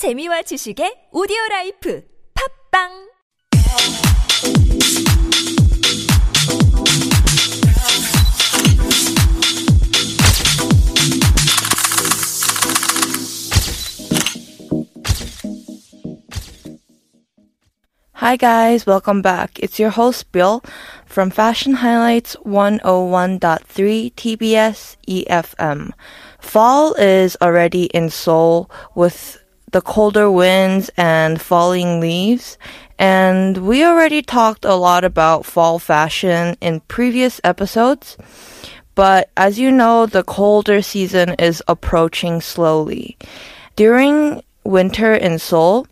재미와 지식의 오디오 라이프 팝빵 Hi guys, welcome back. It's your host Bill from Fashion Highlights 101.3 TBS EFM. Fall is already in Seoul with the colder winds and falling leaves. And we already talked a lot about fall fashion in previous episodes. But as you know, the colder season is approaching slowly. During winter in Seoul,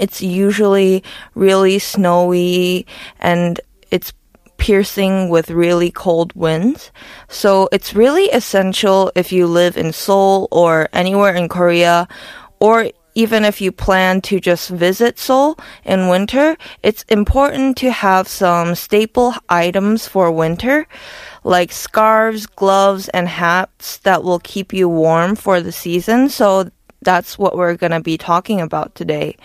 it's usually really snowy and it's piercing with really cold winds. So it's really essential if you live in Seoul or anywhere in Korea or even if you plan to just visit Seoul in winter, it's important to have some staple items for winter, like scarves, gloves, and hats that will keep you warm for the season. So that's what we're going to be talking about today.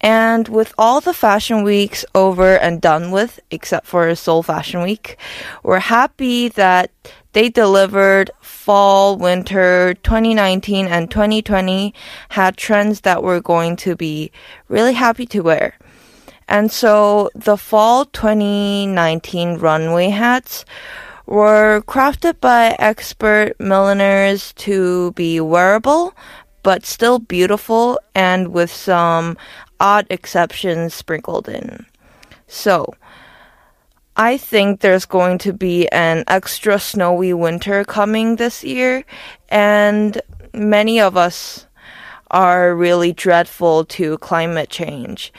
And with all the fashion weeks over and done with, except for Seoul Fashion Week, we're happy that they delivered fall, winter 2019 and 2020 had trends that we're going to be really happy to wear. And so the fall 2019 runway hats were crafted by expert milliners to be wearable, but still beautiful and with some odd exceptions sprinkled in. So, I think there's going to be an extra snowy winter coming this year, and many of us are really dreadful to climate change.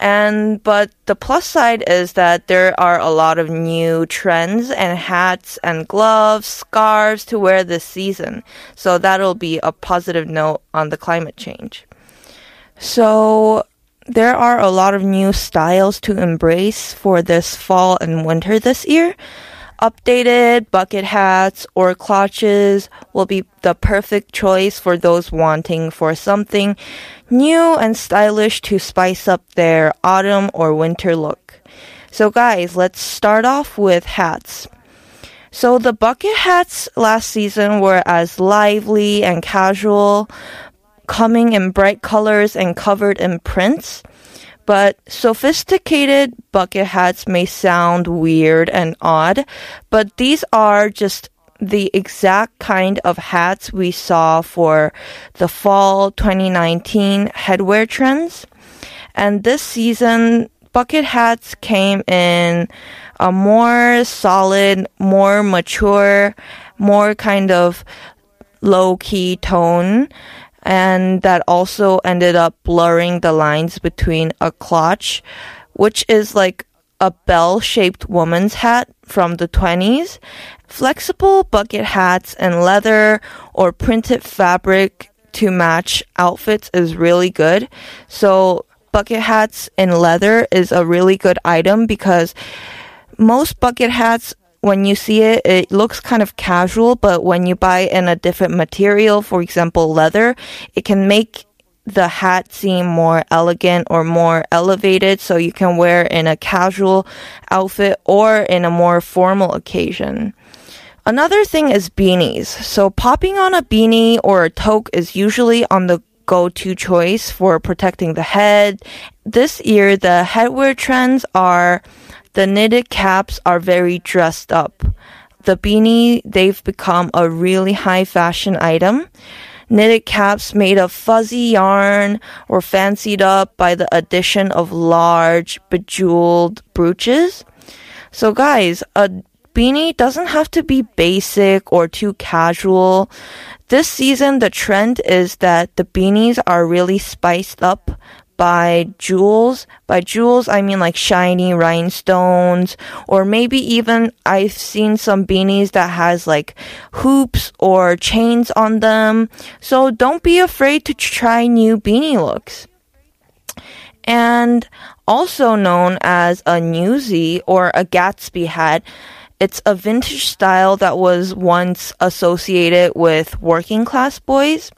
And but the plus side is that there are a lot of new trends and hats and gloves, scarves to wear this season. So that'll be a positive note on the climate change. So there are a lot of new styles to embrace for this fall and winter this year. Updated bucket hats or cloches will be the perfect choice for those wanting for something new and stylish to spice up their autumn or winter look. So guys, let's start off with hats. So the bucket hats last season were as lively and casual, coming in bright colors and covered in prints. But sophisticated bucket hats may sound weird and odd, but these are just the exact kind of hats we saw for the fall 2019 headwear trends. And this season, bucket hats came in a more solid, more mature, more kind of low key tone and that also ended up blurring the lines between a cloche, which is like a bell shaped woman's hat from the 20s, flexible bucket hats and leather or printed fabric to match outfits is really good. So bucket hats in leather is a really good item because most bucket hats when you see it, it looks kind of casual, but when you buy in a different material, for example, leather, it can make the hat seem more elegant or more elevated so you can wear in a casual outfit or in a more formal occasion. Another thing is beanies. So popping on a beanie or a toque is usually on the go-to choice for protecting the head. This year, the headwear trends are the knitted caps are very dressed up. The beanie, they've become a really high fashion item. Knitted caps made of fuzzy yarn were fancied up by the addition of large bejeweled brooches. So guys, a beanie doesn't have to be basic or too casual. This season, the trend is that the beanies are really spiced up by jewels. By jewels, I mean like shiny rhinestones, or maybe even I've seen some beanies that has like hoops or chains on them. So don't be afraid to try new beanie looks. And also known as a newsie or a Gatsby hat, it's a vintage style that was once associated with working class boys.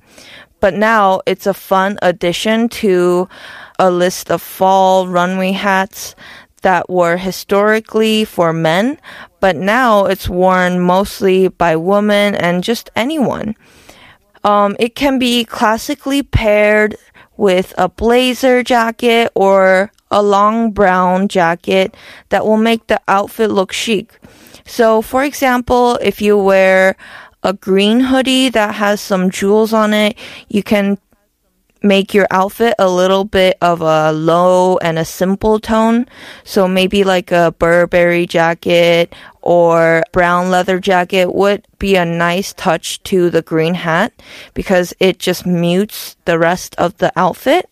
But now it's a fun addition to a list of fall runway hats that were historically for men, but now it's worn mostly by women and just anyone. Um, it can be classically paired with a blazer jacket or a long brown jacket that will make the outfit look chic. So, for example, if you wear a green hoodie that has some jewels on it, you can make your outfit a little bit of a low and a simple tone. So maybe like a Burberry jacket or brown leather jacket would be a nice touch to the green hat because it just mutes the rest of the outfit.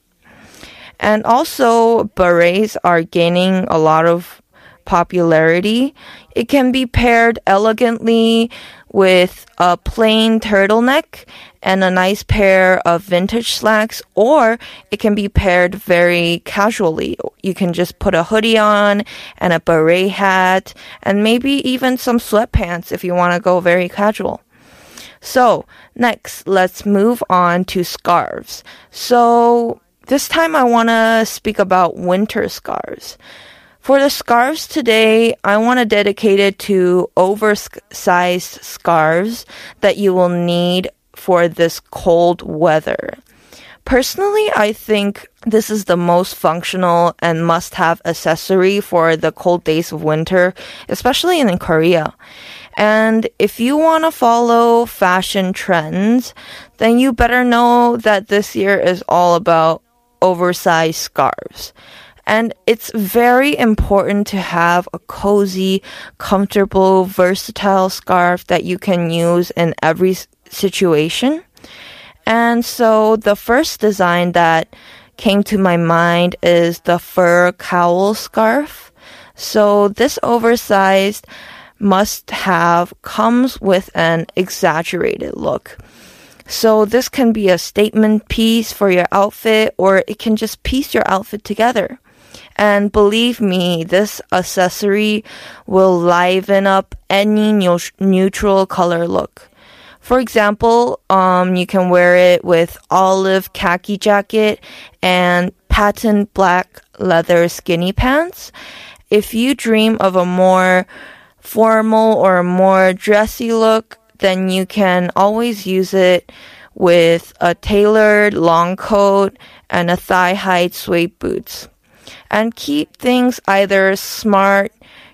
And also berets are gaining a lot of popularity. It can be paired elegantly with a plain turtleneck and a nice pair of vintage slacks, or it can be paired very casually. You can just put a hoodie on and a beret hat, and maybe even some sweatpants if you want to go very casual. So, next, let's move on to scarves. So, this time I want to speak about winter scarves. For the scarves today, I want to dedicate it to oversized scarves that you will need for this cold weather. Personally, I think this is the most functional and must have accessory for the cold days of winter, especially in Korea. And if you want to follow fashion trends, then you better know that this year is all about oversized scarves. And it's very important to have a cozy, comfortable, versatile scarf that you can use in every situation. And so the first design that came to my mind is the fur cowl scarf. So this oversized must have comes with an exaggerated look. So this can be a statement piece for your outfit or it can just piece your outfit together. And believe me, this accessory will liven up any neutral color look. For example, um, you can wear it with olive khaki jacket and patent black leather skinny pants. If you dream of a more formal or more dressy look, then you can always use it with a tailored long coat and a thigh high suede boots. And keep things either smart,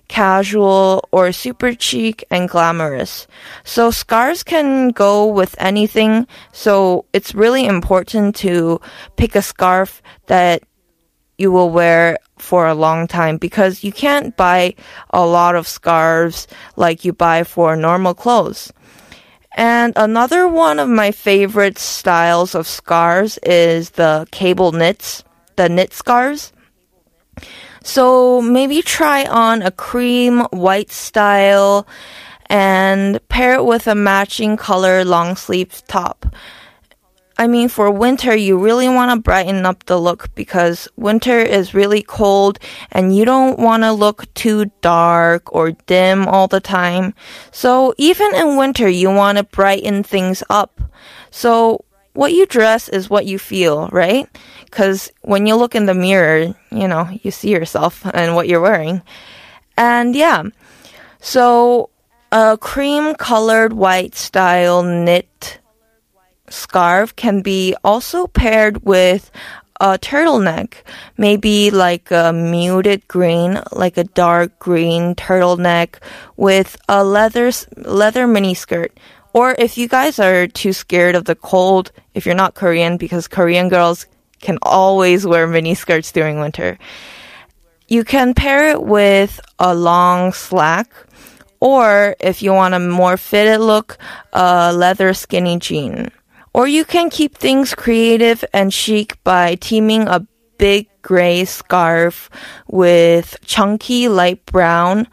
casual, or super chic and glamorous. So scarves can go with anything. So it's really important to pick a scarf that you will wear for a long time because you can't buy a lot of scarves like you buy for normal clothes. And another one of my favorite styles of scarves is the cable knits, the knit scarves. So maybe try on a cream white style and pair it with a matching color long sleeve top. I mean, for winter, you really want to brighten up the look because winter is really cold and you don't want to look too dark or dim all the time. So even in winter, you want to brighten things up. So what you dress is what you feel, right? Because when you look in the mirror, you know, you see yourself and what you're wearing. And yeah, so a cream colored white style knit scarf can be also paired with a turtleneck, maybe like a muted green, like a dark green turtleneck with a leather leather mini skirt. Or if you guys are too scared of the cold, if you're not Korean, because Korean girls can always wear mini skirts during winter, you can pair it with a long slack. Or if you want a more fitted look, a leather skinny jean. Or you can keep things creative and chic by teaming a big gray scarf with chunky light brown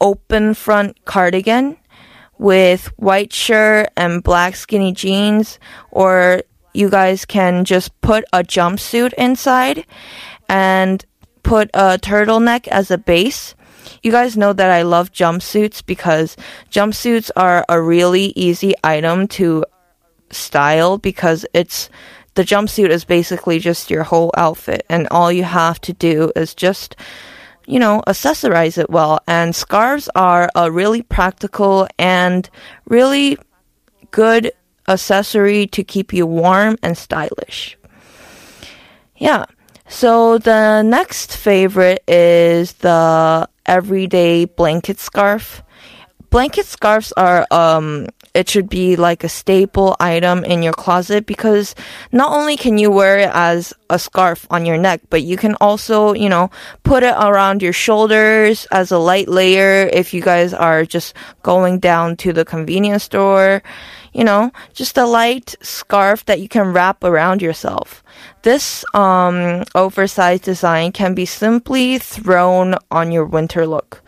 open front cardigan with white shirt and black skinny jeans or you guys can just put a jumpsuit inside and put a turtleneck as a base. You guys know that I love jumpsuits because jumpsuits are a really easy item to style because it's the jumpsuit is basically just your whole outfit and all you have to do is just you know, accessorize it well. And scarves are a really practical and really good accessory to keep you warm and stylish. Yeah. So the next favorite is the everyday blanket scarf. Blanket scarves are um it should be like a staple item in your closet because not only can you wear it as a scarf on your neck, but you can also, you know, put it around your shoulders as a light layer if you guys are just going down to the convenience store. You know, just a light scarf that you can wrap around yourself. This um, oversized design can be simply thrown on your winter look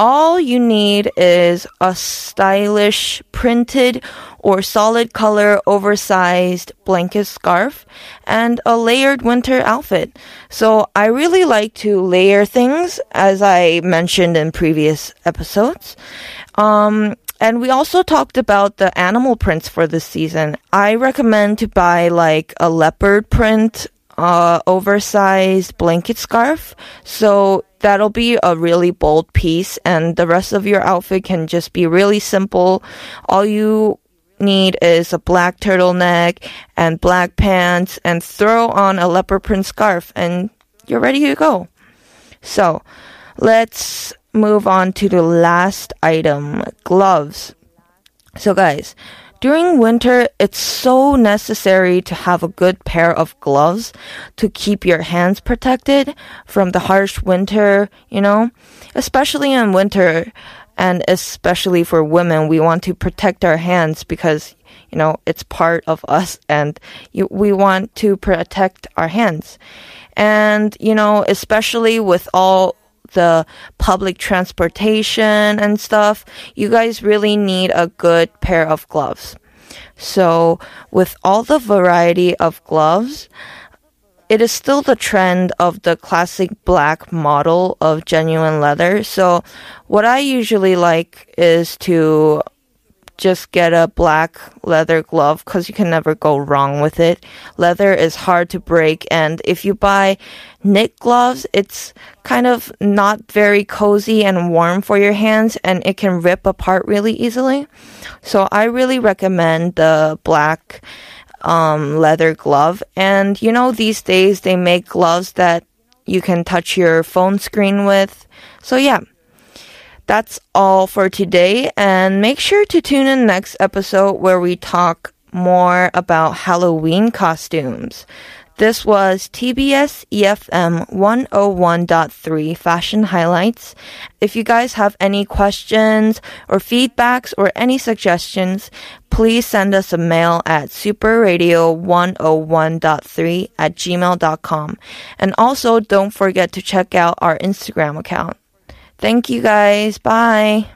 all you need is a stylish printed or solid color oversized blanket scarf and a layered winter outfit. So I really like to layer things as I mentioned in previous episodes. Um, and we also talked about the animal prints for this season. I recommend to buy like a leopard print uh, oversized blanket scarf. So that'll be a really bold piece, and the rest of your outfit can just be really simple. All you need is a black turtleneck and black pants, and throw on a leopard print scarf, and you're ready to go. So let's move on to the last item gloves. So, guys, during winter, it's so necessary to have a good pair of gloves to keep your hands protected from the harsh winter, you know, especially in winter and especially for women, we want to protect our hands because, you know, it's part of us and you, we want to protect our hands. And, you know, especially with all the public transportation and stuff, you guys really need a good pair of gloves. So, with all the variety of gloves, it is still the trend of the classic black model of genuine leather. So, what I usually like is to just get a black leather glove because you can never go wrong with it. Leather is hard to break, and if you buy knit gloves, it's kind of not very cozy and warm for your hands, and it can rip apart really easily. So I really recommend the black um, leather glove. And you know, these days they make gloves that you can touch your phone screen with. So yeah. That's all for today, and make sure to tune in next episode where we talk more about Halloween costumes. This was TBS EFM 101.3 Fashion Highlights. If you guys have any questions or feedbacks or any suggestions, please send us a mail at superradio101.3 at gmail.com. And also don't forget to check out our Instagram account. Thank you guys. Bye.